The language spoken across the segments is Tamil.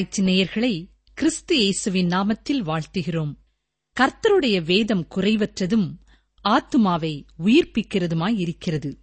ஆராய்ச்சி நேயர்களை கிறிஸ்து இயேசுவின் நாமத்தில் வாழ்த்துகிறோம். கர்த்தருடைய வேதம் குறைவற்றதும் ஆத்துமாவை உயிர்ப்பிக்கிறதுமாயிருக்கிறது இருக்கிறது.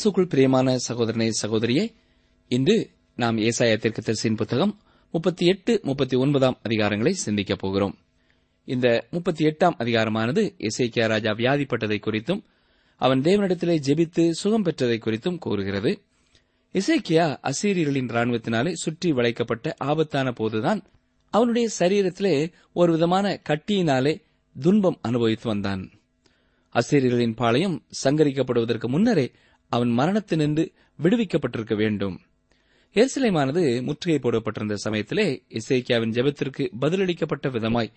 இயேசுக்குள் பிரியமான சகோதரனே சகோதரியே இன்று நாம் ஏசாயா தீர்க்கதரிசியின் புத்தகம் முப்பத்தி எட்டு முப்பத்தி ஒன்பதாம் அதிகாரங்களை சிந்திக்கப் போகிறோம். இந்த முப்பத்தி எட்டாம் அதிகாரமானது இசைக்கியா ராஜா வியாதிப்பட்டதை குறித்தும் அவன் தேவனிடத்திலே ஜெபித்து சுகம் பெற்றதை குறித்தும் கூறுகிறது. இசைக்கியா அசீரியர்களின் ராணுவத்தினாலே சுற்றி வளைக்கப்பட்ட ஆபத்தான போதுதான் அவனுடைய சரீரத்திலே ஒரு விதமான கட்டியினாலே துன்பம் அனுபவித்து வந்தான். அசீரியர்களின் பாளையம் சங்கரிக்கப்படுவதற்கு முன்னரே அவன் மரணத்தினின்று விடுவிக்கப்பட்டிருக்க வேண்டும். எருசலேமானது முற்றுகை போடப்பட்டிருந்த சமயத்திலே இசைக்கியாவின் ஜெபத்திற்கு பதிலளிக்கப்பட்ட விதமாய்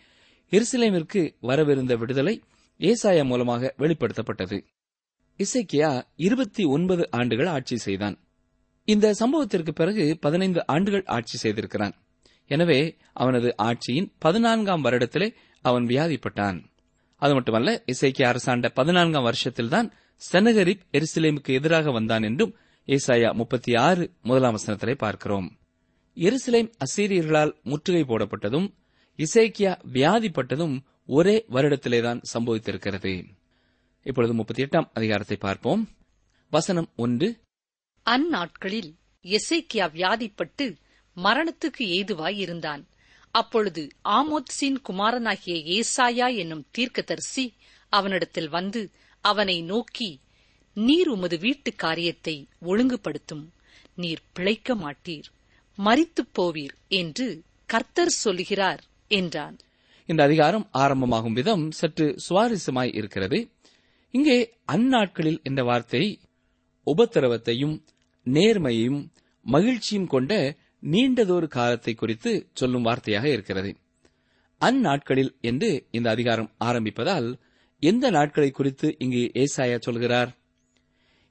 எருசலேமிற்கு வரவிருந்த விடுதலை ஏசாயா மூலமாக வெளிப்படுத்தப்பட்டது. இசைக்கியா இருபத்தி ஒன்பது ஆண்டுகள் ஆட்சி செய்தான். இந்த சம்பவத்திற்கு பிறகு பதினைந்து ஆண்டுகள் ஆட்சி செய்திருக்கிறான். எனவே அவனது ஆட்சியின் பதினான்காம் வருடத்திலே அவன் வியாதிப்பட்டான். அது மட்டுமல்ல இசைக்கியா அரசாண்ட பதினான்காம் வருஷத்தில்தான் சனகரிப் எருசலேமுக்கு எதிராக வந்தான் என்றும் ஏசாயா முப்பத்தி ஆறு முதலாம் வசனத்திலே பார்க்கிறோம். எருசலேம் அசீரியர்களால் முற்றுகை போடப்பட்டதும் இசைக்கியா வியாதிப்பட்டதும் ஒரே வருடத்திலேதான் சம்பவித்திருக்கிறது. இப்பொழுது முப்பத்தி எட்டாம் அதிகாரத்தை பார்ப்போம். வசனம் ஒன்று. அந்நாட்களில் எசேக்கியா வியாதிப்பட்டு மரணத்துக்கு ஏதுவாய் இருந்தான் அப்பொழுது ஆமோத்சின் குமாரனாகிய ஏசாயா என்னும் தீர்க்கதரிசி அவனிடத்தில் வந்து அவனை நோக்கி நீர் உமது வீட்டு காரியத்தை ஒழுங்குபடுத்தும். நீர் பிழைக்க மாட்டீர். மறித்துப் போவீர் என்று கர்த்தர் சொல்லுகிறார் என்றான். இந்த அதிகாரம் ஆரம்பமாகும் விதம் சற்று சுவாரஸ்யமாய் இருக்கிறது. இங்கே அந்நாட்களில் என்ற வார்த்தை உபத்திரவத்தையும் நேர்மையையும் மகிழ்ச்சியும் கொண்ட நீண்டதொரு காலத்தை குறித்து சொல்லும் வார்த்தையாக இருக்கிறது. அந்நாட்களில் என்று இந்த அதிகாரம் ஆரம்பிப்பதால் எந்த நாட்களை குறித்து இங்கு ஏசாயா சொல்கிறார்?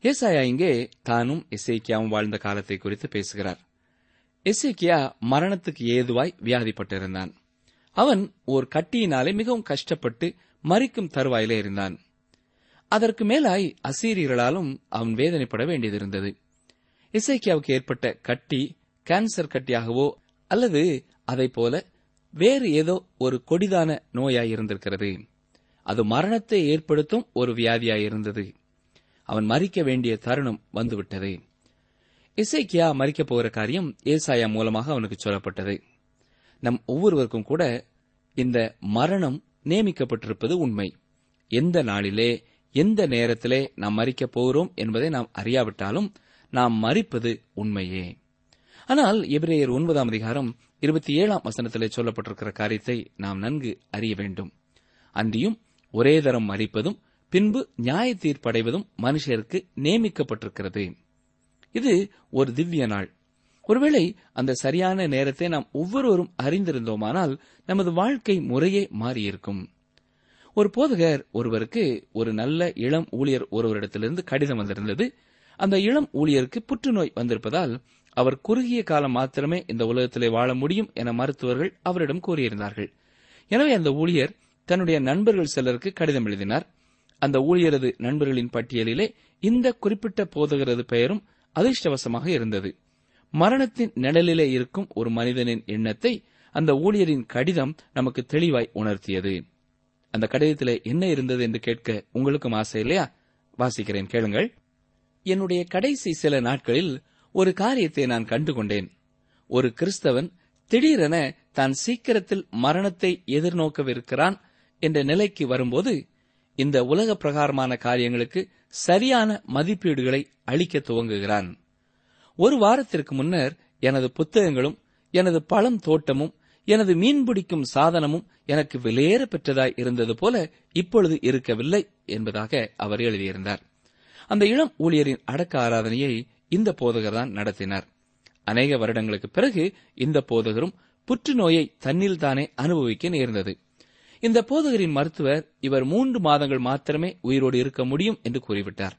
ஏசாயா இங்கே தானும் எசேக்கியாவும் வாழ்ந்த காலத்தை குறித்து பேசுகிறார். எசேக்கியா மரணத்துக்கு ஏதுவாய் வியாதிப்பட்டிருந்தான். அவன் ஓர் கட்டியினாலே மிகவும் கஷ்டப்பட்டு மறிக்கும் தருவாயிலே இருந்தான். அதற்கு மேலாய் அசீரியர்களாலும் அவன் வேதனைப்பட வேண்டியதிருந்தது. இசைக்கியாவுக்கு ஏற்பட்ட கட்டி கேன்சர் கட்டியாகவோ அல்லது அதைப் போல வேறு ஏதோ ஒரு கொடிதான நோயாய் இருந்திருக்கிறது. அது மரணத்தை ஏற்படுத்தும் ஒரு வியாதியாயிருந்தது அவன் மறிக்க வேண்டிய தருணம் வந்துவிட்டது. இசைக்கியா மறிக்கப் போகிற காரியம் ஏசாயா மூலமாக அவனுக்கு சொல்லப்பட்டது. நம் ஒவ்வொருவருக்கும் கூட இந்த மரணம் நியமிக்கப்பட்டிருப்பது உண்மை. எந்த நாளிலே எந்த நேரத்திலே நாம் மறிக்கப் போகிறோம் என்பதை நாம் அறியாவிட்டாலும் நாம் மறிப்பது உண்மையே. ஆனால் எபிரேயர் ஒன்பதாம் அதிகாரம் இருபத்தி ஏழாம் வசனத்திலே சொல்லப்பட்டிருக்கிற காரியத்தை நாம் நன்கு அறிய வேண்டும். அன்றியும் ஒரே தரம் மறிப்பதும் பின்பு நியாய தீர்ப்படைவதும் மனுஷருக்கு நியமிக்கப்பட்டிருக்கிறது. இது ஒரு திவ்ய நாள். ஒருவேளை அந்த சரியான நேரத்தை நாம் ஒவ்வொருவரும் அறிந்திருந்தோமானால் நமது வாழ்க்கை முறையே மாறியிருக்கும். ஒரு போதகர் ஒருவருக்கு ஒரு நல்ல இளம் ஊழியர் ஒருவரிடத்திலிருந்து கடிதம் வந்திருந்தது. அந்த இளம் ஊழியருக்கு புற்றுநோய் வந்திருப்பதால் அவர் குறுகிய காலம் மாத்திரமே இந்த உலகத்திலே வாழ முடியும் என மருத்துவர்கள் அவரிடம் கூறியிருந்தார்கள். எனவே அந்த ஊழியர் தன்னுடைய நண்பர்கள் சிலருக்கு கடிதம் எழுதினார். அந்த ஊழியரது நண்பர்களின் பட்டியலிலே இந்த குறிப்பிட்ட போதகரது பெயரும் அதிர்ஷ்டவசமாக இருந்தது. மரணத்தின் நிழலிலே இருக்கும் ஒரு மனிதனின் எண்ணத்தை அந்த ஊழியரின் கடிதம் நமக்கு தெளிவாய் உணர்த்தியது. அந்த கடிதத்திலே என்ன இருந்தது என்று கேட்க உங்களுக்கும் ஆசை இல்லையா? வாசிக்கிறேன் கேளுங்கள். என்னுடைய கடைசி சில நாட்களில் ஒரு காரியத்தை நான் கண்டுகொண்டேன். ஒரு கிறிஸ்தவன் திடீரென தான் சீக்கிரத்தில் மரணத்தை எதிர்நோக்கவிருக்கிறான் என்ற நிலைக்கு வரும்போது இந்த உலக பிரகாரமான காரியங்களுக்கு சரியான மதிப்பீடுகளை அளிக்க துவங்குகிறான். ஒரு வாரத்திற்கு முன்னர் எனது புத்தகங்களும் எனது பழம் தோட்டமும் எனது மீன்பிடிக்கும் சாதனமும் எனக்கு விலையேற பெற்றதாய் இருந்தது போல இப்பொழுது இருக்கவில்லை என்பதாக அவர் எழுதியிருந்தார். அந்த இளம் ஊழியரின் அடக்க ஆராதனையை இந்த போதகர் தான் நடத்தினார். அநேக வருடங்களுக்கு பிறகு இந்த போதகரும் புற்றுநோயை தன்னில் தானே அனுபவிக்க நேர்ந்தது. இந்த போதகரின் மருத்துவர் இவர் மூன்று மாதங்கள் மாத்திரமே உயிரோடு இருக்க முடியும் என்று கூறிவிட்டார்.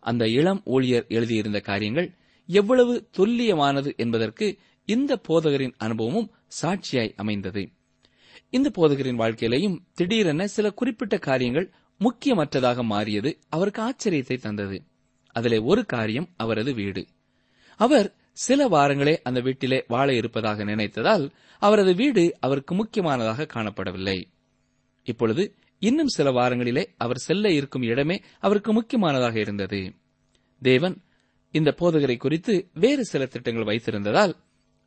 அந்த இளம் ஊழியர் எழுதியிருந்த காரியங்கள் எவ்வளவு துல்லியமானது என்பதற்கு இந்த போதகரின் அனுபவமும் சாட்சியாய் அமைந்தது. இந்த போதகரின் வாழ்க்கையிலையும் திடீரென சில குறிப்பிட்ட காரியங்கள் முக்கியமற்றதாக மாறியது அவருக்கு ஆச்சரியத்தை தந்தது. அதிலே ஒரு காரியம் அவரது வீடு. அவர் சில வாரங்களே அந்த வீட்டிலே வாழ இருப்பதாக நினைத்ததால் அவரது வீடு அவருக்கு முக்கியமானதாக காணப்படவில்லை. இப்பொழுது இன்னும் சில வாரங்களிலே அவர் செல்ல இருக்கும் இடமே அவருக்கு முக்கியமானதாக இருந்தது. தேவன் இந்த போதகரை குறித்து வேறு சில திட்டங்கள் வைத்திருந்ததால்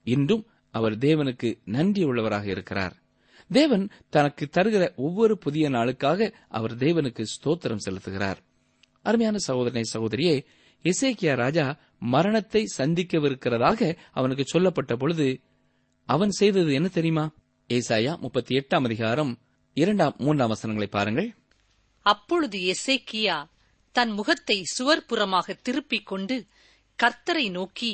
இன்றும் அவர் தேவனுக்கு நன்றியுள்ளவராக இருக்கிறார். தேவன் தனக்கு தருகிற ஒவ்வொரு புதிய நாளுக்காக அவர் தேவனுக்கு ஸ்தோத்திரம் செலுத்துகிறார். அருமையான சகோதரனை சகோதரியே இசைக்கியா ராஜா மரணத்தை சந்திக்கவிருக்கிறதாக அவனுக்கு சொல்லப்பட்ட பொழுது அவன் செய்தது என்ன தெரியுமா? ஏசாயா முப்பத்தி எட்டாம் அதிகாரம் இரண்டாம் மூன்றாம் வசனங்களை பாருங்கள். அப்பொழுது எசேக்கியா தன் முகத்தை சுவர்புறமாக திருப்பிக் கொண்டு கர்த்தரை நோக்கி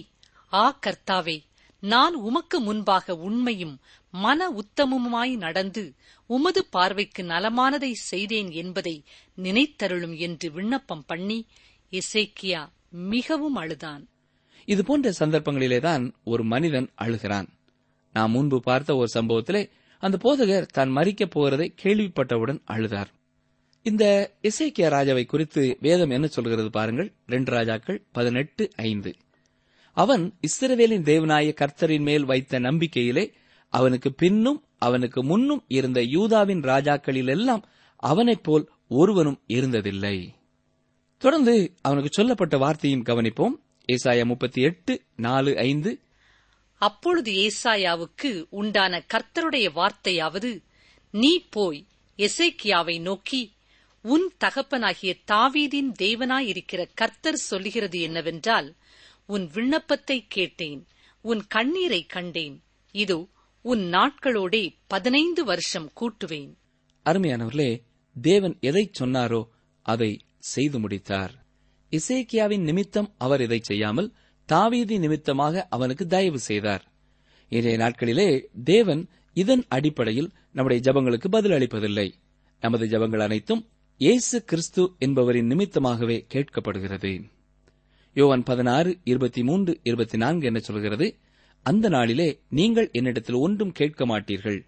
ஆ கர்த்தாவே நான் உமக்கு முன்பாக உண்மையும் மன உத்தமமுமாய் நடந்து உமது பார்வைக்கு நலமானதை செய்தேன் என்பதை நினைத்தருளும் என்று விண்ணப்பம் பண்ணி எசேக்கியா மிகவும் அழுதான். இது போன்ற சந்தர்ப்பங்களிலேதான் ஒரு மனிதன் அழுகிறான். நாம் முன்பு பார்த்த ஒரு சம்பவத்திலே அந்த போதகர் தான் மறிக்கப் போகிறதை கேள்விப்பட்டவுடன் அழுதார். இந்த இசைக்கிய ராஜாவை குறித்து வேதம் என்ன சொல்கிறது பாருங்கள். ரெண்டு ராஜாக்கள் பதினெட்டு ஐந்து. அவன் இஸ்ரவேலின் தேவனாய கர்த்தரின் மேல் வைத்த நம்பிக்கையிலே அவனுக்கு பின்னும் அவனுக்கு முன்னும் இருந்த யூதாவின் ராஜாக்களிலெல்லாம் அவனைப் போல் ஒருவனும் இருந்ததில்லை. தொடர்ந்து அவனுக்கு சொல்லப்பட்ட வார்த்தையும் கவனிப்போம். ஏசாய முப்பத்தி எட்டு நாலு ஐந்து. அப்பொழுது ஏசாயாவுக்கு உண்டான கர்த்தருடைய வார்த்தையாவது நீ போய் எசேக்கியாவை நோக்கி உன் தகப்பனாகிய தாவீதின் தேவனாயிருக்கிற கர்த்தர் சொல்லுகிறது என்னவென்றால் உன் விண்ணப்பத்தை கேட்டேன் உன் கண்ணீரை கண்டேன் இதோ உன் நாட்களோடே பதினைந்து வருஷம் கூட்டுவேன். அருமையானவர்களே தேவன் எதைச் சொன்னாரோ அதை செய்து முடித்தார். இசேக்கியாவின் நிமித்தம் அவர் இதை செய்யாமல் தாவீதி நிமித்தமாக அவனுக்கு தயவு செய்தார். இன்றைய நாட்களிலே தேவன் இதன் அடிப்படையில் நம்முடைய ஜபங்களுக்கு பதில் அளிப்பதில்லை. நமது ஜபங்கள் அனைத்தும் இயேசு கிறிஸ்து என்பவரின் நிமித்தமாகவே கேட்கப்படுகிறது. யோவான் பதினாறு இருபத்தி மூன்று இருபத்தி நான்கு என்ன சொல்கிறது? அந்த நாளிலே நீங்கள் என்னிடத்தில் ஒன்றும் கேட்க மாட்டீர்கள்.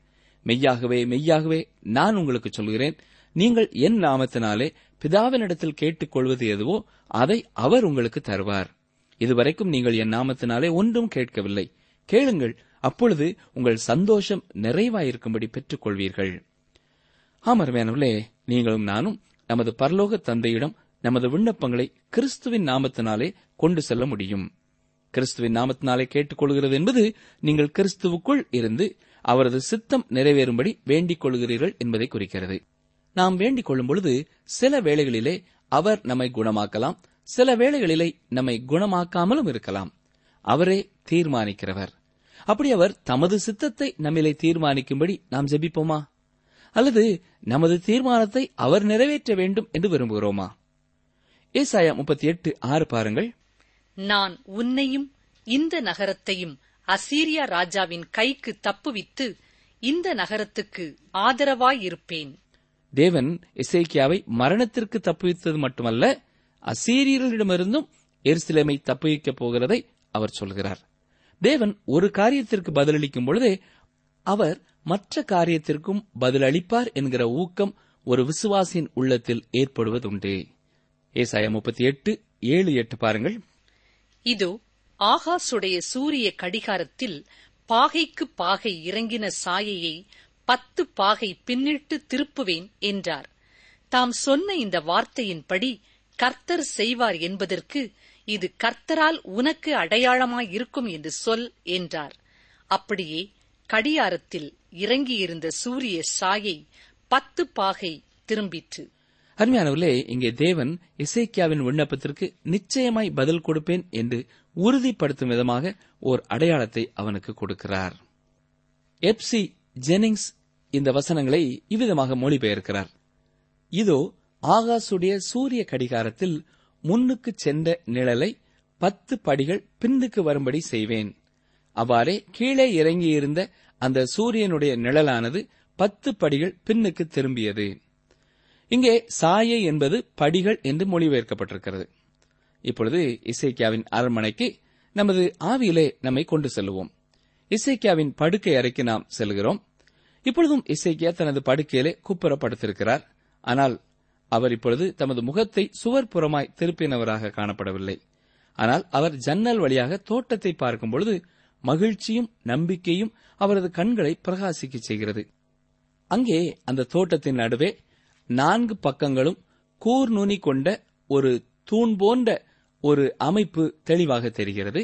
மெய்யாகவே மெய்யாகவே நான் உங்களுக்கு சொல்கிறேன். நீங்கள் என் நாமத்தினாலே பிதாவினிடத்தில் கேட்டுக்கொள்வது எதுவோ அதை அவர் உங்களுக்கு தருவார். இதுவரைக்கும் நீங்கள் என் நாமத்தினாலே ஒன்றும் கேட்கவில்லை. கேளுங்கள் அப்பொழுது உங்கள் சந்தோஷம் நிறைவாயிருக்கும்படி பெற்றுக் கொள்வீர்கள் ஆமர்மேனவர்களே நீங்களும் நானும் நமது பரலோக தந்தையிடம் நமது விண்ணப்பங்களை கிறிஸ்துவின் நாமத்தினாலே கொண்டு செல்ல முடியும். கிறிஸ்துவின் நாமத்தினாலே கேட்டுக்கொள்கிறது என்பது நீங்கள் கிறிஸ்துவுக்குள் இருந்து அவரது சித்தம் நிறைவேறும்படி வேண்டிக் கொள்கிறீர்கள் என்பதை குறிக்கிறது. நாம் வேண்டிக் கொள்ளும் பொழுது சில வேளைகளிலே அவர் நம்மை குணமாக்கலாம் சில வேளைகளிலே நம்மை குணமாக்காமலும் இருக்கலாம். அவரே தீர்மானிக்கிறவர். அப்படி அவர் தமது சித்தத்தை நம்மிலே தீர்மானிக்கும்படி நாம் ஜெபிப்போமா? அல்லது நமது தீர்மானத்தை அவர் நிறைவேற்ற வேண்டும் என்று விரும்புகிறோமா? ஏசாயா முப்பத்தி எட்டு ஆறு பாருங்கள். நான் உன்னையும் இந்த நகரத்தையும் அசீரியா ராஜாவின் கைக்கு தப்புவித்து இந்த நகரத்துக்கு ஆதரவாயிருப்பேன். தேவன் இசைக்கியாவை மரணத்திற்கு தப்புவித்தது மட்டுமல்ல அசீரியர்களிடமிருந்தும் எருசலேமை தப்புவிக்கப் போகிறதை அவர் சொல்கிறார். தேவன் ஒரு காரியத்திற்கு பதிலளிக்கும் பொழுதே அவர் மற்ற காரியத்திற்கும் பதிலளிப்பார் என்கிற ஊக்கம் ஒரு விசுவாசியின் உள்ளத்தில் ஏற்படுவதுண்டு. ஏசாயா முப்பத்தி எட்டு ஏழு எட்டு பாருங்கள். இதோ ஆகாசுடைய சூரிய கடிகாரத்தில் பாகைக்கு பாகை இறங்கின சாயையை பத்து பாகை பின்னிட்டு திருப்புவேன் என்றார். தாம் சொன்ன இந்த வார்த்தையின்படி கர்த்தர் செய்வார் என்பதற்கு இது கர்த்தரால் உனக்கு அடையாளமாயிருக்கும் என்று சொல் என்றார். அப்படியே கடியாரத்தில் இறங்கியிருந்த சூரிய சாயை பத்து பாகை திரும்பிற்று. அருமையானவர்களே இங்கே தேவன் இசைக்கியாவின் விண்ணப்பத்திற்கு நிச்சயமாய் பதில் கொடுப்பேன் என்று உறுதிப்படுத்தும் விதமாக ஓர் அடையாளத்தை அவனுக்கு கொடுக்கிறார். எப்சி ஜெனிங்ஸ் இந்த வசனங்களை இவ்விதமாக மொழிபெயர்க்கிறார். இதோ ஆகாசுடைய சூரிய கடிகாரத்தில் முன்னுக்கு சென்ற நிழலை பத்து படிகள் பின்னுக்கு வரும்படி செய்வேன். அவ்வாறே கீழே இறங்கியிருந்த அந்த சூரியனுடைய நிழலானது பத்து படிகள் பின்னுக்கு திரும்பியது. இங்கே சாயை என்பது படிகள் என்று மொழிபெயர்க்கப்பட்டிருக்கிறது. இப்பொழுது இசைக்கியாவின் அரண்மனைக்கு நமது ஆவியிலே நம்மை கொண்டு செல்லுவோம். இசைக்கியாவின் படுக்கை அறைக்கு நாம் செல்கிறோம். இப்பொழுதும் இசைக்கியா தனது படுக்கையிலே குப்புற படுத்திருக்கிறார் ஆனால் அவர் இப்பொழுது தமது முகத்தை சுவர் புறமாய் திருப்பினவராக காணப்படவில்லை. ஆனால் அவர் ஜன்னல் வழியாக தோட்டத்தை பார்க்கும் பொழுது மகிழ்ச்சியும் நம்பிக்கையும் அவரது கண்களை பிரகாசிக்கச் செய்கிறது. அங்கே அந்த தோட்டத்தின் நடுவே நான்கு பக்கங்களும் கூர் நுனி கொண்ட ஒரு தூண் போன்ற ஒரு அமைப்பு தெளிவாக தெரிகிறது.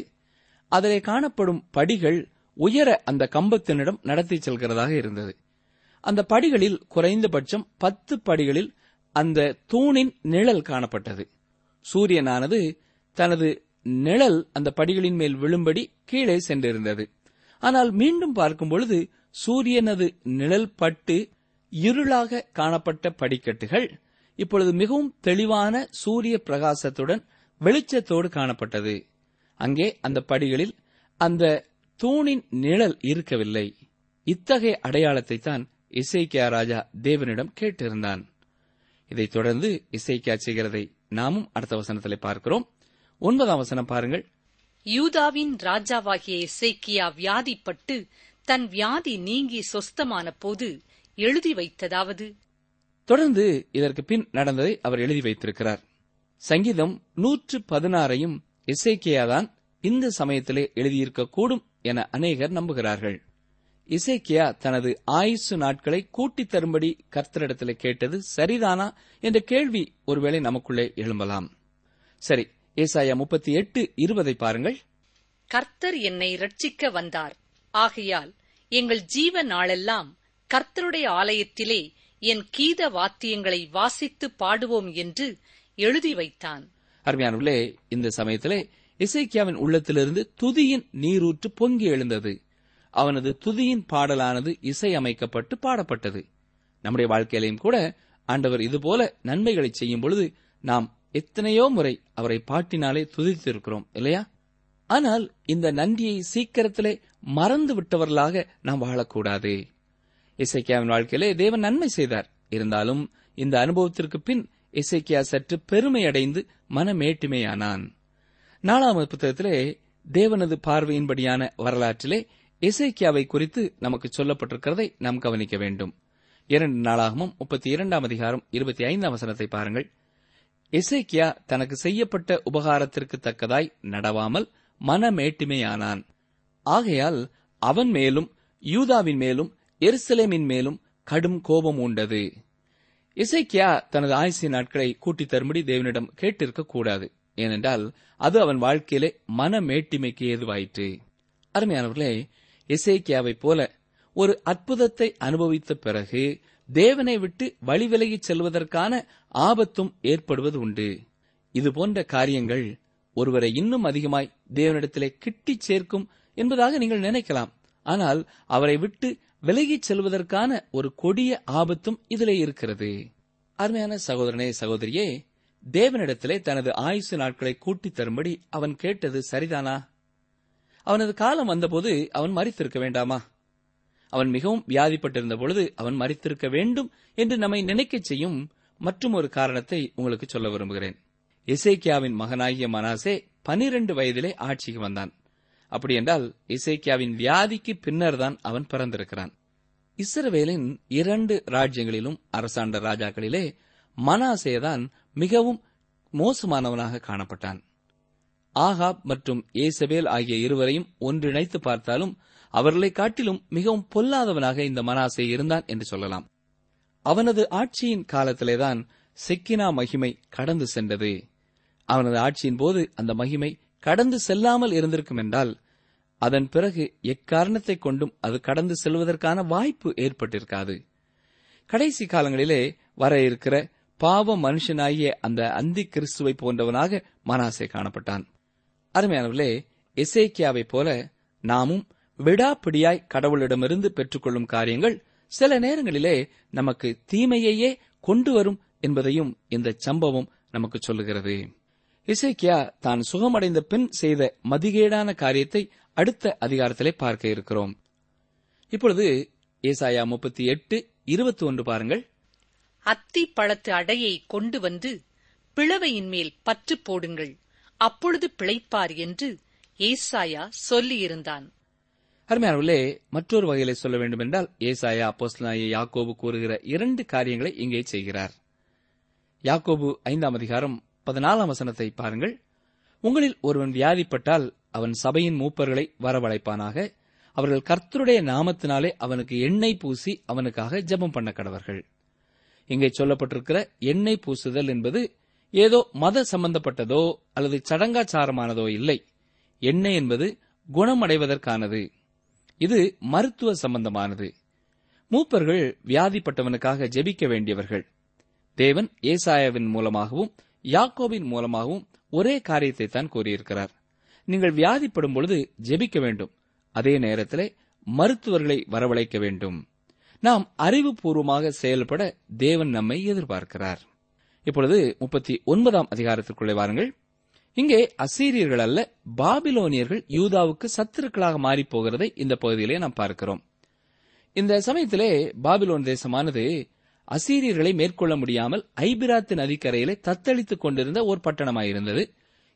அதிலே காணப்படும் படிகள் உயர அந்த கம்பத்தினிடம் நடத்தி செல்கிறதாக இருந்தது. அந்த படிகளில் குறைந்தபட்சம் பத்து படிகளில் அந்த தூணின் நிழல் காணப்பட்டது. சூரியனானது தனது நிழல் அந்த படிகளின் மேல் விழும்படி கீழே சென்றிருந்தது. ஆனால் மீண்டும் பார்க்கும் பொழுது சூரியனது நிழல் பட்டு இருளாக காணப்பட்ட படிக்கட்டுகள் இப்பொழுது மிகவும் தெளிவான சூரிய பிரகாசத்துடன் வெளிச்சத்தோடு காணப்பட்டது. அங்கே அந்த படிகளில் அந்த தூணின் நிழல் இருக்கவில்லை. இத்தகைய அடையாளத்தை தான் இசைக்கியா ராஜா தேவனிடம் கேட்டிருந்தான். இதைத் தொடர்ந்து இசைக்கியா செய்கிறதை நாமும் அடுத்த வசனத்திலே பார்க்கிறோம். ஒன்பதாம் வசனம் பாருங்கள். யூதாவின் ராஜாவாகிய எசேக்கியா வியாதிப்பட்டு தன் வியாதி நீங்கி சொஸ்தமான போது எழுதி வைத்ததாவது. தொடர்ந்து இதற்கு பின் நடந்ததை அவர் எழுதி வைத்திருக்கிறார். சங்கீதம் நூற்று பதினாறையும் இசைக்கியாதான் இந்த சமயத்திலே எழுதியிருக்கக்கூடும் என அநேகர் நம்புகிறார்கள். இசைக்கியா தனது ஆயுசு நாட்களை கூட்டித் தரும்படி கர்த்தரிடத்தில் கேட்டது சரிதானா என்ற கேள்வி ஒருவேளை நமக்குள்ளே எழும்பலாம். சரி ஏசாயா முப்பத்தி எட்டு இருபதை பாருங்கள். கர்த்தர் என்னை ரட்சிக்க வந்தார். ஆகையால் எங்கள் ஜீவ நாளெல்லாம் கர்த்தருடைய ஆலயத்திலே என் கீத வாத்தியங்களை வாசித்து பாடுவோம் என்று எழுதி வைத்தான். அருமையானவர்களே இந்த சமயத்திலே இசைக்கியாவின் உள்ளத்திலிருந்து துதியின் நீரூற்று பொங்கி எழுந்தது. அவனது துதியின் பாடலானது இசையமைக்கப்பட்டு பாடப்பட்டது. நம்முடைய வாழ்க்கையிலையும் கூட ஆண்டவர் இதுபோல நன்மைகளை செய்யும் பொழுது நாம் எத்தனையோ முறை அவரை பாட்டினாலே துதித்திருக்கிறோம் இல்லையா? ஆனால் இந்த நன்றியை சீக்கிரத்திலே மறந்து விட்டவர்களாக நாம் வாழக்கூடாது. இசைக்கியாவின் வாழ்க்கையிலே தேவன் நன்மை செய்தார். இருந்தாலும் இந்த அனுபவத்திற்கு பின் இசைக்கியா சற்று பெருமையடைந்து மனமேட்டுமையானான். நாலாம் புத்தகத்திலே தேவனது பார்வையின்படியான வரலாற்றிலே இசைக்கியாவை குறித்து நமக்கு சொல்லப்பட்டிருக்கிறதை நாம் கவனிக்க வேண்டும். இரண்டு நாளாகமும் முப்பத்தி இரண்டாம் அதிகாரம் இருபத்தி ஐந்தாம் வசனத்தை பாருங்கள். இசைக்கியா தனக்கு செய்யப்பட்ட உபகாரத்திற்கு தக்கதாய் நடவாமல் மனமேட்டுமையானான். ஆகையால் அவன் மேலும் யூதாவின் மேலும் எருசலேமின் மேலும் கடும் கோபம் உண்டது. இசைக்கியா தனது ஆயுசிய நாட்களை கூட்டித் தரும்படி தேவனிடம் கேட்டிருக்க கூடாது. ஏனென்றால் அது அவன் வாழ்க்கையிலே மனமேட்டிமைக்கு ஏதுவாயிற்று. அருமையானவர்களே இசைக்கியாவைப் போல ஒரு அற்புதத்தை அனுபவித்த பிறகு தேவனை விட்டு வழிவிலகிச் செல்வதற்கான ஆபத்தும் ஏற்படுவது உண்டு. இதுபோன்ற காரியங்கள் ஒருவரை இன்னும் அதிகமாய் தேவனிடத்திலே கிட்டிச் சேர்க்கும் என்பதாக நீங்கள் நினைக்கலாம். ஆனால் அவரை விட்டு விலகிச் செல்வதற்கான ஒரு கொடிய ஆபத்தும் இதிலே இருக்கிறது. அருமையான சகோதரனே சகோதரியே தேவனிடத்திலே தனது ஆயுசு நாட்களை கூட்டித் தரும்படி அவன் கேட்டது சரிதானா? அவனது காலம் வந்தபோது அவன் மறித்திருக்க வேண்டாமா? அவன் மிகவும் வியாதிப்பட்டிருந்த பொழுது அவன் மறித்திருக்க வேண்டும் என்று நம்மை நினைக்கச் செய்யும் மற்றும் ஒரு காரணத்தை உங்களுக்கு சொல்ல விரும்புகிறேன். இசைக்கியாவின் மகனாகிய மனாசே பனிரெண்டு வயதிலே ஆட்சிக்கு வந்தான். அப்படியென்றால் இசைக்கியாவின் வியாதிக்கு பின்னர்தான் அவன் பிறந்திருக்கிறான். இஸ்ரவேலின் இரண்டு ராஜ்யங்களிலும் அரசாண்ட ராஜாக்களிலே மனாசேதான் மிகவும் மோசமானவனாக காணப்பட்டான். ஆகாப் மற்றும் ஏசபேல் ஆகிய இருவரையும் ஒன்றிணைத்து பார்த்தாலும் அவர்களை காட்டிலும் மிகவும் பொல்லாதவனாக இந்த மனாசே இருந்தான் என்று சொல்லலாம். அவனது ஆட்சியின் காலத்திலேதான் செக்கினா மகிமை கடந்து சென்றது. அவனது ஆட்சியின் போது அந்த மகிமை கடந்து செல்லாமல் இருந்திருக்கும் என்றால் அதன் பிறகு எக்காரணத்தை கொண்டும் அது கடந்து செல்வதற்கான வாய்ப்பு ஏற்பட்டிருக்காது. கடைசி காலங்களிலே வர இருக்கிற பாவ மனுஷனாகிய அந்த அந்தி கிறிஸ்துவை போன்றவனாக மனாசே காணப்பட்டான். அருமையானவர்களே எசேக்கியாவைப் போல நாமும் விடாப்பிடியாய் கடவுளிடமிருந்து பெற்றுக்கொள்ளும் காரியங்கள் சில நேரங்களிலே நமக்கு தீமையையே கொண்டு வரும் என்பதையும் இந்த சம்பவம் நமக்கு சொல்லுகிறது. இசைக்கியா தான் சுகமடைந்த பின் செய்த மதிகேடான காரியத்தை அடுத்த அதிகாரத்திலே பார்க்க இருக்கிறோம். இப்பொழுது ஏசாயா முப்பத்தி எட்டு இருபத்தி ஒன்று பாருங்கள். அத்தி பழத்து அடையை கொண்டு வந்து பிளவையின் மேல் பற்று போடுங்கள். அப்பொழுது பிழைப்பார் என்று ஏசாயா சொல்லியிருந்தான். அருமையானவர்களே மற்றொரு வகையிலே சொல்ல வேண்டுமென்றால் ஏசாயா அப்போஸ்தலனாகிய யாக்கோபு கூறுகிற இரண்டு காரியங்களை இங்கே செய்கிறார். யாக்கோபு ஐந்தாம் அதிகாரம் பதினாலாம் வசனத்தை பாருங்கள். உங்களில் ஒருவன் வியாதிப்பட்டால் அவன் சபையின் மூப்பர்களை வரவழைப்பானாக அவர்கள் கர்த்தருடைய நாமத்தினாலே அவனுக்கு எண்ணெய் பூசி அவனுக்காக ஜெபம் பண்ண கடவர்கள் இங்கே சொல்லப்பட்டிருக்கிற எண்ணெய் பூசுதல் என்பது ஏதோ மத சம்பந்தப்பட்டதோ அல்லது சடங்காச்சாரமானதோ இல்லை. எண்ணெய் என்பது குணமடைவதற்கானது. இது மருத்துவ சம்பந்தமானது. மூப்பர்கள் வியாதிப்பட்டவனுக்காக ஜெபிக்க வேண்டியவர்கள். தேவன் ஏசாயாவின் மூலமாகவும் யாக்கோபின் மூலமாகவும் ஒரே காரியத்தை தான் கூறியிருக்கிறார். நீங்கள் வியாதிப்படும் பொழுது ஜெபிக்க வேண்டும். அதே நேரத்தில் மருத்துவர்களை வரவழைக்க வேண்டும். நாம் அறிவுபூர்வமாக செயல்பட தேவன் நம்மை எதிர்பார்க்கிறார். இப்பொழுது முப்பத்தி ஒன்பதாம் அதிகாரத்திற்குள்ளே வாருங்கள். இங்கே அசீரியர்கள் அல்ல பாபிலோனியர்கள் யூதாவுக்கு சத்துருக்களாக மாறி போகிறதை இந்த பகுதியிலே நாம் பார்க்கிறோம். இந்த சமயத்திலே பாபிலோன் தேசமானது அசீரியர்களை மேற்கொள்ள முடியாமல் ஐபிராத்து நதிக்கரையிலே தத்தளித்துக் கொண்டிருந்த ஒரு பட்டணமாயிருந்தது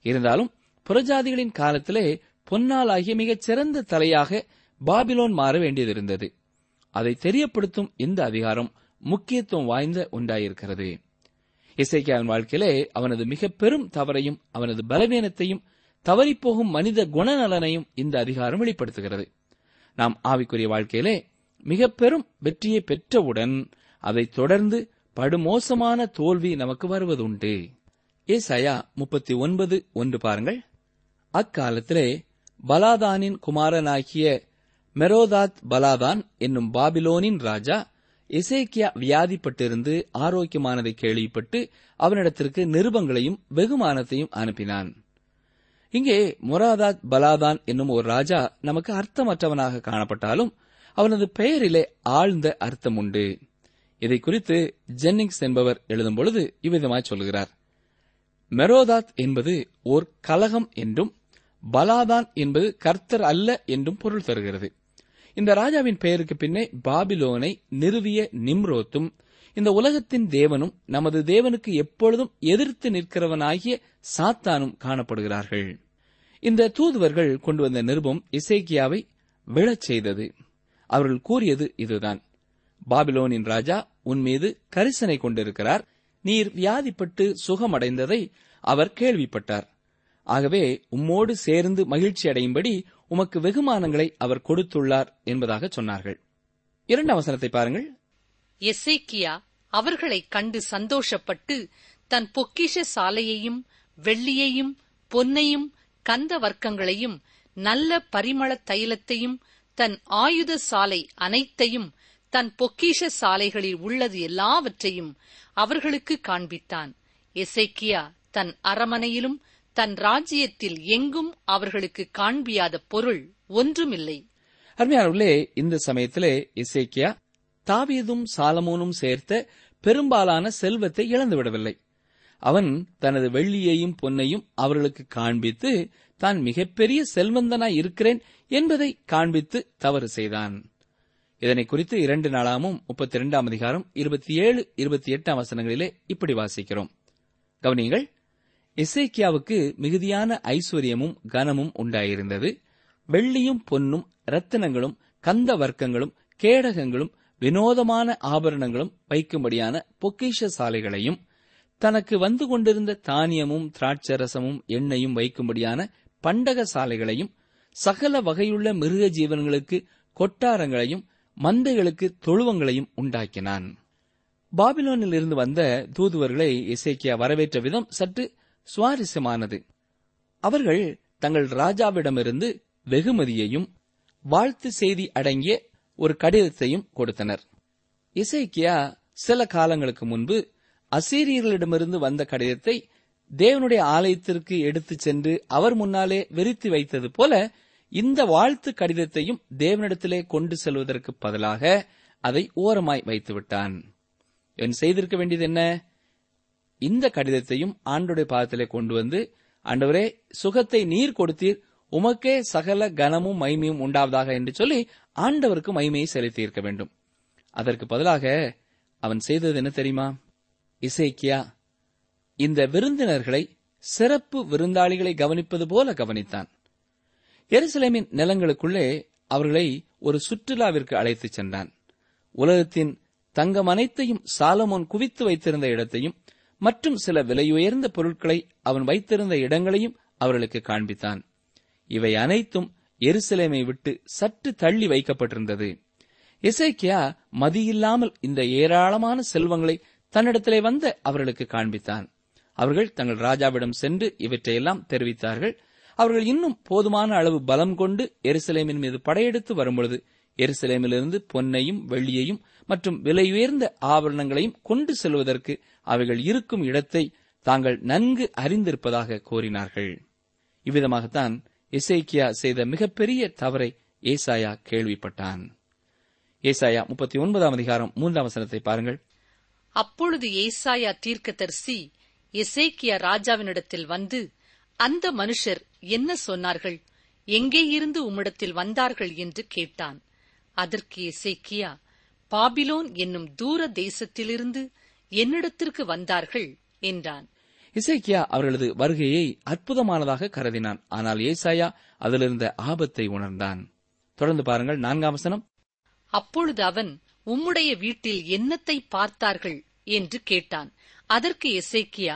இருந்தாலும் புறஜாதிகளின் காலத்திலே பொன்னால் ஆகிய மிகச் சிறந்த தலையாக பாபிலோன் மாற வேண்டியதிருந்தது. அதை தெரியப்படுத்தும் இந்த அதிகாரம் முக்கியத்துவம் வாய்ந்த ஒன்றாயிருக்கிறது. இசைக்கியாவின் வாழ்க்கையிலே அவனது மிக பெரும் தவறையும் அவனது பலவீனத்தையும் தவறிப்போகும் மனித குணநலனையும் இந்த அதிகாரம் வெளிப்படுத்துகிறது. நாம் ஆவிக்குரிய வாழ்க்கையிலே மிக பெரும் வெற்றியை பெற்றவுடன் அதை தொடர்ந்து படுமோசமான தோல்வி நமக்கு வருவதுண்டு. ஏசாயா முப்பத்தி ஒன்பது ஒன்று பாருங்கள். அக்காலத்திலே பலாதானின் குமாரனாகிய மெரோதாத் பலாதான் என்னும் பாபிலோனின் ராஜா எசேக்கியா வியாதிப்பட்டிருந்து ஆரோக்கியமானதை கேள்விப்பட்டு அவனிடத்திற்கு நிருபங்களையும் வெகுமானத்தையும் அனுப்பினான். இங்கே மொராதாத் பலாதான் என்னும் ஒரு ராஜா நமக்கு அர்த்தமற்றவனாக காணப்பட்டாலும் அவனது பெயரிலே ஆழ்ந்த அர்த்தம் உண்டு. இதை குறித்து ஜென்னிங்ஸ் என்பவர் எழுதும் பொழுது இவ்விதமாய் சொல்கிறார். மெரோதாத் என்பது ஓர் கலகம் என்றும் பலாதான் என்பது கர்த்தர் அல்ல என்றும் பொருள் தருகிறது. இந்த ராஜாவின் பெயருக்கு பின்னே பாபிலோனை நிறுவிய நிம்ரோத்தும் இந்த உலகத்தின் தேவனும் நமது தேவனுக்கு எப்பொழுதும் எதிர்த்து நிற்கிறவனாகிய சாத்தானும் காணப்படுகிறார்கள். இந்த தூதுவர்கள் கொண்டு வந்த நிருபம் இசைக்கியாவை விழச் செய்தது. அவர்கள் கூறியது இதுதான். பாபிலோனின் ராஜா உன் மீது கரிசனை கொண்டிருக்கிறார். நீர் வியாதிப்பட்டு சுகமடைந்ததை அவர் கேள்விப்பட்டார். ஆகவே உம்மோடு சேர்ந்து மகிழ்ச்சி அடையும்படி உமக்கு வெகுமானங்களை அவர் கொடுத்துள்ளார் என்பதாக சொன்னார்கள். இரண்டாம் வசனத்தை பாருங்கள். எசேக்கியா அவர்களை கண்டு சந்தோஷப்பட்டு தன் பொக்கிஷ சாலையையும் வெள்ளியையும் பொன்னையும் கந்த வர்க்கங்களையும் நல்ல பரிமள தைலத்தையும் தன் ஆயுத சாலை அனைத்தையும் தன் பொக்கிஷ சாலைகளில் உள்ளது எல்லாவற்றையும் அவர்களுக்கு காண்பித்தான். எசேக்கியா தன் அரமனையிலும் தன் ராஜ்யத்தில் எங்கும் அவர்களுக்கு காண்பியாத பொருள் ஒன்றுமில்லை. அருமையானவர்களே இந்த சமயத்திலே இசைக்கியா தாவீதும் சாலமோனும் சேர்த்த பெரும்பாலான செல்வத்தை இழந்துவிடவில்லை. அவன் தனது வெள்ளியையும் பொன்னையும் அவர்களுக்கு காண்பித்து தான் மிகப்பெரிய செல்வந்தனாய் இருக்கிறேன் என்பதை காண்பித்து தவறு செய்தான். இதனை குறித்து இரண்டு நாளாமும் முப்பத்தி இரண்டாம் அதிகாரம் இருபத்தி ஏழு இருபத்தி எட்டாம் வசனங்களிலே இப்படி வாசிக்கிறோம். கவனியங்கள். இசைக்கியாவுக்கு மிகுதியான ஐஸ்வர்யமும் கனமும் உண்டாயிருந்தது. வெள்ளியும் பொன்னும் ரத்தினங்களும் கந்த வர்க்கங்களும் கேடகங்களும் வினோதமான ஆபரணங்களும் வைக்கும்படியான பொக்கிஷ சாலைகளையும் தனக்கு வந்து கொண்டிருந்த தானியமும் திராட்சரசமும் எண்ணெயும் வைக்கும்படியான பண்டக சாலைகளையும் சகல வகையுள்ள மிருக ஜீவன்களுக்கு கொட்டாரங்களையும் மந்தைகளுக்கு தொழுவங்களையும் உண்டாக்கினான். பாபிலோனில் இருந்து வந்த தூதுவர்களை இசைக்கியா வரவேற்ற விதம் சற்று சுவாரஸ்யமானது. அவர்கள் தங்கள் ராஜாவிடமிருந்து வெகுமதியையும் வாழ்த்து செய்தி அடங்கிய ஒரு கடிதத்தையும் கொடுத்தனர். இசைக்கியா சில காலங்களுக்கு முன்பு அசீரியர்களிடமிருந்து வந்த கடிதத்தை தேவனுடைய ஆலயத்திற்கு எடுத்துச் சென்று அவர் முன்னாலே விரித்து வைத்தது போல இந்த வாழ்த்து கடிதத்தையும் தேவனிடத்திலே கொண்டு செல்வதற்கு பதிலாக அதை ஓரமாய் வைத்துவிட்டான். என் செய்திருக்க வேண்டியது என்ன? இந்த கடிதத்தையும் ஆண்டுடைய பாதத்திலே கொண்டு வந்து ஆண்டவரே சுகத்தை நீர் கொடுத்தீர். உமக்கே சகல கனமும் மைமையும் உண்டாவதாக என்று சொல்லி ஆண்டவருக்கு மைமையை செலுத்தி இருக்க வேண்டும். அதற்கு பதிலாக அவன் செய்தது என்ன தெரியுமா? இசைக்கியா இந்த விருந்தினர்களை சிறப்பு விருந்தாளிகளை கவனிப்பது போல கவனித்தான். எருசலேமின் நிலங்களுக்குள்ளே அவர்களை ஒரு சுற்றுலாவிற்கு அழைத்துச் சென்றான். உலகத்தின் தங்கம் அனைத்தையும் சாலமோன் குவித்து வைத்திருந்த இடத்தையும் மற்றும் சில விலையுயர்ந்த பொருட்களை அவன் வைத்திருந்த இடங்களையும் அவர்களுக்கு காண்பித்தான். இவை அனைத்தும் எருசலேமை விட்டு சற்று தள்ளி வைக்கப்பட்டிருந்தது. இசைக்கியா மதியில்லாமல் இந்த ஏராளமான செல்வங்களை தன்னிடத்திலே வந்த அவர்களுக்கு காண்பித்தான். அவர்கள் தங்கள் ராஜாவிடம் சென்று இவற்றையெல்லாம் தெரிவித்தார்கள். அவர்கள் இன்னும் போதுமான அளவு பலம் கொண்டு எருசலேமின் மீது படையெடுத்து வரும்பொழுது எருசலேமிலிருந்து பொன்னையும் வெள்ளியையும் மற்றும் விலையுயர்ந்த ஆபரணங்களையும் கொண்டு செல்வதற்கு அவைகள் இருக்கும் இடத்தை தாங்கள் நன்கு அறிந்திருப்பதாக கூறினார்கள். இவ்விதமாகத்தான் இசைக்கியா செய்த மிகப்பெரிய தவறை ஏசாயா கேள்விப்பட்டான். ஏசாயா முப்பத்தி ஒன்பதாம் அதிகாரம் மூன்றாம் வசனத்தை பாருங்கள். அப்பொழுது ஏசாயா தீர்க்கதரிசி எசேக்கியா ராஜாவினிடத்தில் வந்து அந்த மனுஷர் என்ன சொன்னார்கள்? எங்கே இருந்து உம்மிடத்தில் வந்தார்கள்? என்று கேட்டான். அதற்கு எசேக்கியா பாபிலோன் என்னும் தூர தேசத்திலிருந்து என்னிடத்திற்கு வந்தார்கள் என்றான். இசைக்கியா அவர்களது வருகையை அற்புதமானதாக கருதினான். ஆனால் ஏசாயா அதிலிருந்த ஆபத்தை உணர்ந்தான். தொடர்ந்து பாருங்கள் நான்காம் வசனம். அப்பொழுது அவன் உம்முடைய வீட்டில் என்னத்தை பார்த்தார்கள்? என்று கேட்டான். அதற்கு எசேக்கியா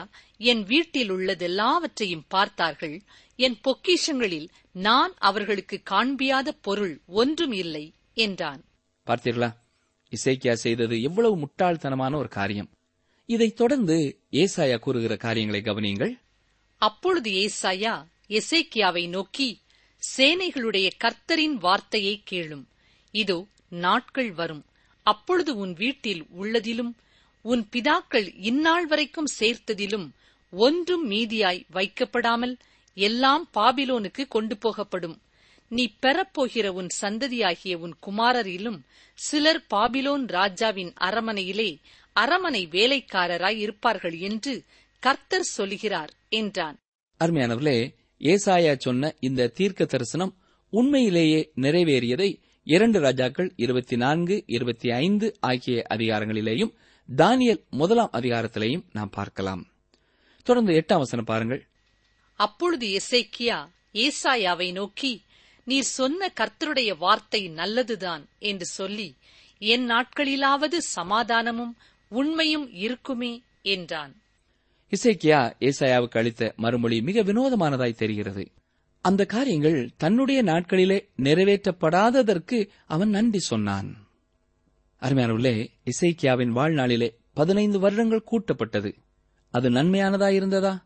என் வீட்டில் உள்ளதெல்லாவற்றையும் பார்த்தார்கள். என் பொக்கிஷங்களில் நான் அவர்களுக்கு காண்பியாத பொருள் ஒன்றும் இல்லை. என்றான். பார்த்தீர்களா? இசைக்கியா செய்தது எவ்வளவு முட்டாள்தனமான ஒரு காரியம். இதைத் தொடர்ந்து ஏசாயா கூறுகிற காரியங்களை கவனியுங்கள். அப்பொழுது ஏசாயா எசேக்கியாவை நோக்கி சேனைகளுடைய கர்த்தரின் வார்த்தையை கேளும். இதோ நாட்கள் வரும். அப்பொழுது உன் வீட்டில் உள்ளதிலும் உன் பிதாக்கள் இந்நாள் வரைக்கும் சேர்த்ததிலும் ஒன்றும் மீதியாய் வைக்கப்படாமல் எல்லாம் பாபிலோனுக்கு கொண்டு போகப்படும். நீ பெறப்போகிற உன் சந்ததியாகிய உன் குமாரரிலும் சிலர் பாபிலோன் ராஜாவின் அரமனையிலே அரமனை வேலைக்காரராய் இருப்பார்கள் என்று கர்த்தர் சொல்கிறார் என்றான். அருமையானவர்களே ஏசாயா சொன்ன இந்த தீர்க்க தரிசனம் உண்மையிலேயே நிறைவேறியதை இரண்டு ராஜாக்கள் இருபத்தி நான்கு இருபத்தி ஐந்து ஆகிய அதிகாரங்களிலேயும் தானியல் முதலாம் அதிகாரத்திலேயும் நாம் பார்க்கலாம். தொடர்ந்து எட்டாம் வசனம் பாருங்கள். அப்பொழுது எசேக்கியா ஏசாயாவை நோக்கி நீர் சொன்ன கர்த்தருடைய வார்த்தை நல்லதுதான் என்று சொல்லி என் நாட்களிலாவது சமாதானமும் உண்மையும் இருக்குமே என்றான். இசைக்கியா ஏசாயாவுக்கு அளித்த மறுமொழி மிக வினோதமானதாய் தெரிகிறது. அந்த காரியங்கள் தன்னுடைய நாட்களிலே நிறைவேற்றப்படாததற்கு அவன் நன்றி சொன்னான். அருமையானவர்களே இசைக்கியாவின் வாழ்நாளிலே பதினைந்து வருடங்கள் கூட்டப்பட்டது. அது நன்மையானதாயிருந்ததா?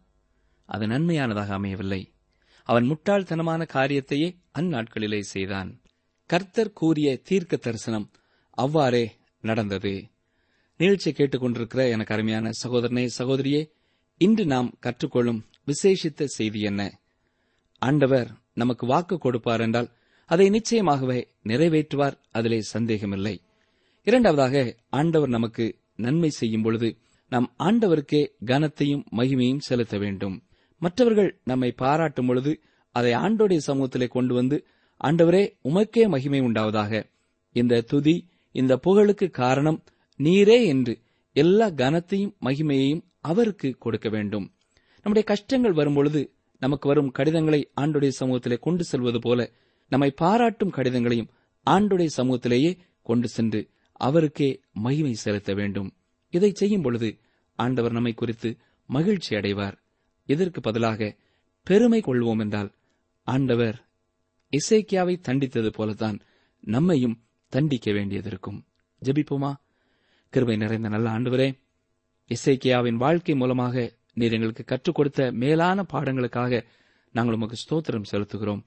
அது நன்மையானதாக அமையவில்லை. அவன் முட்டாள்தனமான காரியத்தையே அந்நாட்களிலே செய்தான். கர்த்தர் கூறிய தீர்க்க தரிசனம் அவ்வாறே நடந்தது. நிகழ்ச்சியை கேட்டுக்கொண்டிருக்கிற எனக்கு அருமையான சகோதரனே சகோதரியே இன்று நாம் கற்றுக்கொள்ளும் விசேஷித்த செய்தி என்ன? ஆண்டவர் நமக்கு வாக்கு கொடுப்பார் என்றால் அதை நிச்சயமாகவே நிறைவேற்றுவார் அதிலே சந்தேகமில்லை. இரண்டாவதாக ஆண்டவர் நமக்கு நன்மை செய்யும் பொழுது நாம் ஆண்டவருக்கே கனத்தையும் மகிமையும் செலுத்த வேண்டும். மற்றவர்கள் நம்மை பாராட்டும் பொழுது அதை ஆண்டோடைய சமூகத்திலே கொண்டு வந்து ஆண்டவரே உமக்கே மகிமை உண்டாவதாக. இந்த துதி இந்த புகழுக்கு காரணம் நீரே என்று எல்லா கனத்தையும் மகிமையையும் அவருக்கு கொடுக்க வேண்டும். நம்முடைய கஷ்டங்கள் வரும்பொழுது நமக்கு வரும் கடிதங்களை ஆண்டுடைய சமூகத்திலே கொண்டு செல்வது போல நம்மை பாராட்டும் கடிதங்களையும் ஆண்டுடைய சமூகத்திலேயே கொண்டு சென்று அவருக்கே மகிமை செலுத்த வேண்டும். இதை செய்யும் பொழுது ஆண்டவர் நம்மை குறித்து மகிழ்ச்சி அடைவார் இதற்கு பதிலாக பெருமை கொள்வோம் என்றால் ஆண்டவர் இசைக்கியாவை தண்டித்தது போலத்தான் நம்மையும் தண்டிக்க வேண்டியதிருக்கும். ஜபிப்போமா? கிருபை நிறைந்த நல்ல ஆண்டவரே இசைக்கியாவின் வாழ்க்கை மூலமாக நீர் எங்களுக்கு கற்றுக் கொடுத்த மேலான பாடங்களுக்காக நாங்கள் உமக்கு ஸ்தோத்திரம் செலுத்துகிறோம்.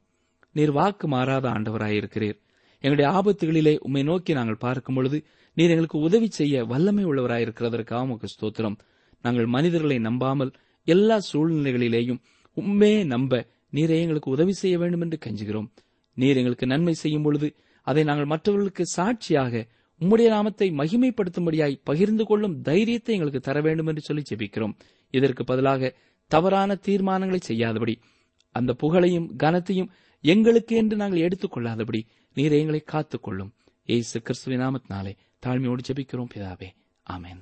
நீர் வாக்கு மாறாத ஆண்டவராயிருக்கிறீர். எங்களுடைய ஆபத்துகளிலே உம்மை நோக்கி நாங்கள் பார்க்கும் பொழுது நீர் எங்களுக்கு உதவி செய்ய வல்லமை உள்ளவராயிருக்கிறதற்காக உமக்கு ஸ்தோத்திரம். நாங்கள் மனிதர்களை நம்பாமல் எல்லா சூழ்நிலைகளிலேயும் உம்மே நம்ப நீரை எங்களுக்கு உதவி செய்ய வேண்டும் என்று கஞ்சுகிறோம். நீர் எங்களுக்கு நன்மை செய்யும் பொழுது அதை நாங்கள் மற்றவர்களுக்கு சாட்சியாக உம்முடைய நாமத்தை மகிமைப்படுத்தும்படியாய் பகிர்ந்து கொள்ளும் தைரியத்தை எங்களுக்கு தர வேண்டும் என்று சொல்லி ஜெபிக்கிறோம். இதற்கு பதிலாக தவறான தீர்மானங்களை செய்யாதபடி அந்த புகழையும் கனத்தையும் எங்களுக்கு என்று நாங்கள் எடுத்துக் கொள்ளாதபடி நீர் எங்களை காத்துக் கொள்ளும் ஏசு கிறிஸ்துவ நாமத்தினாலே தாழ்மையோடு ஜெபிக்கிறோம் பிதாவே. ஆமேன்.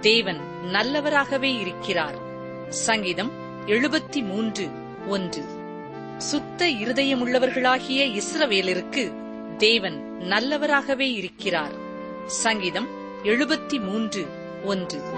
தேவன் நல்லவராகவே இருக்கிறார். சங்கீதம் எழுபத்தி மூன்று ஒன்று. சுத்த இருதயமுள்ளவர்களாகிய இஸ்ரவேலருக்கு தேவன் நல்லவராகவே இருக்கிறார். சங்கீதம் எழுபத்தி மூன்று ஒன்று.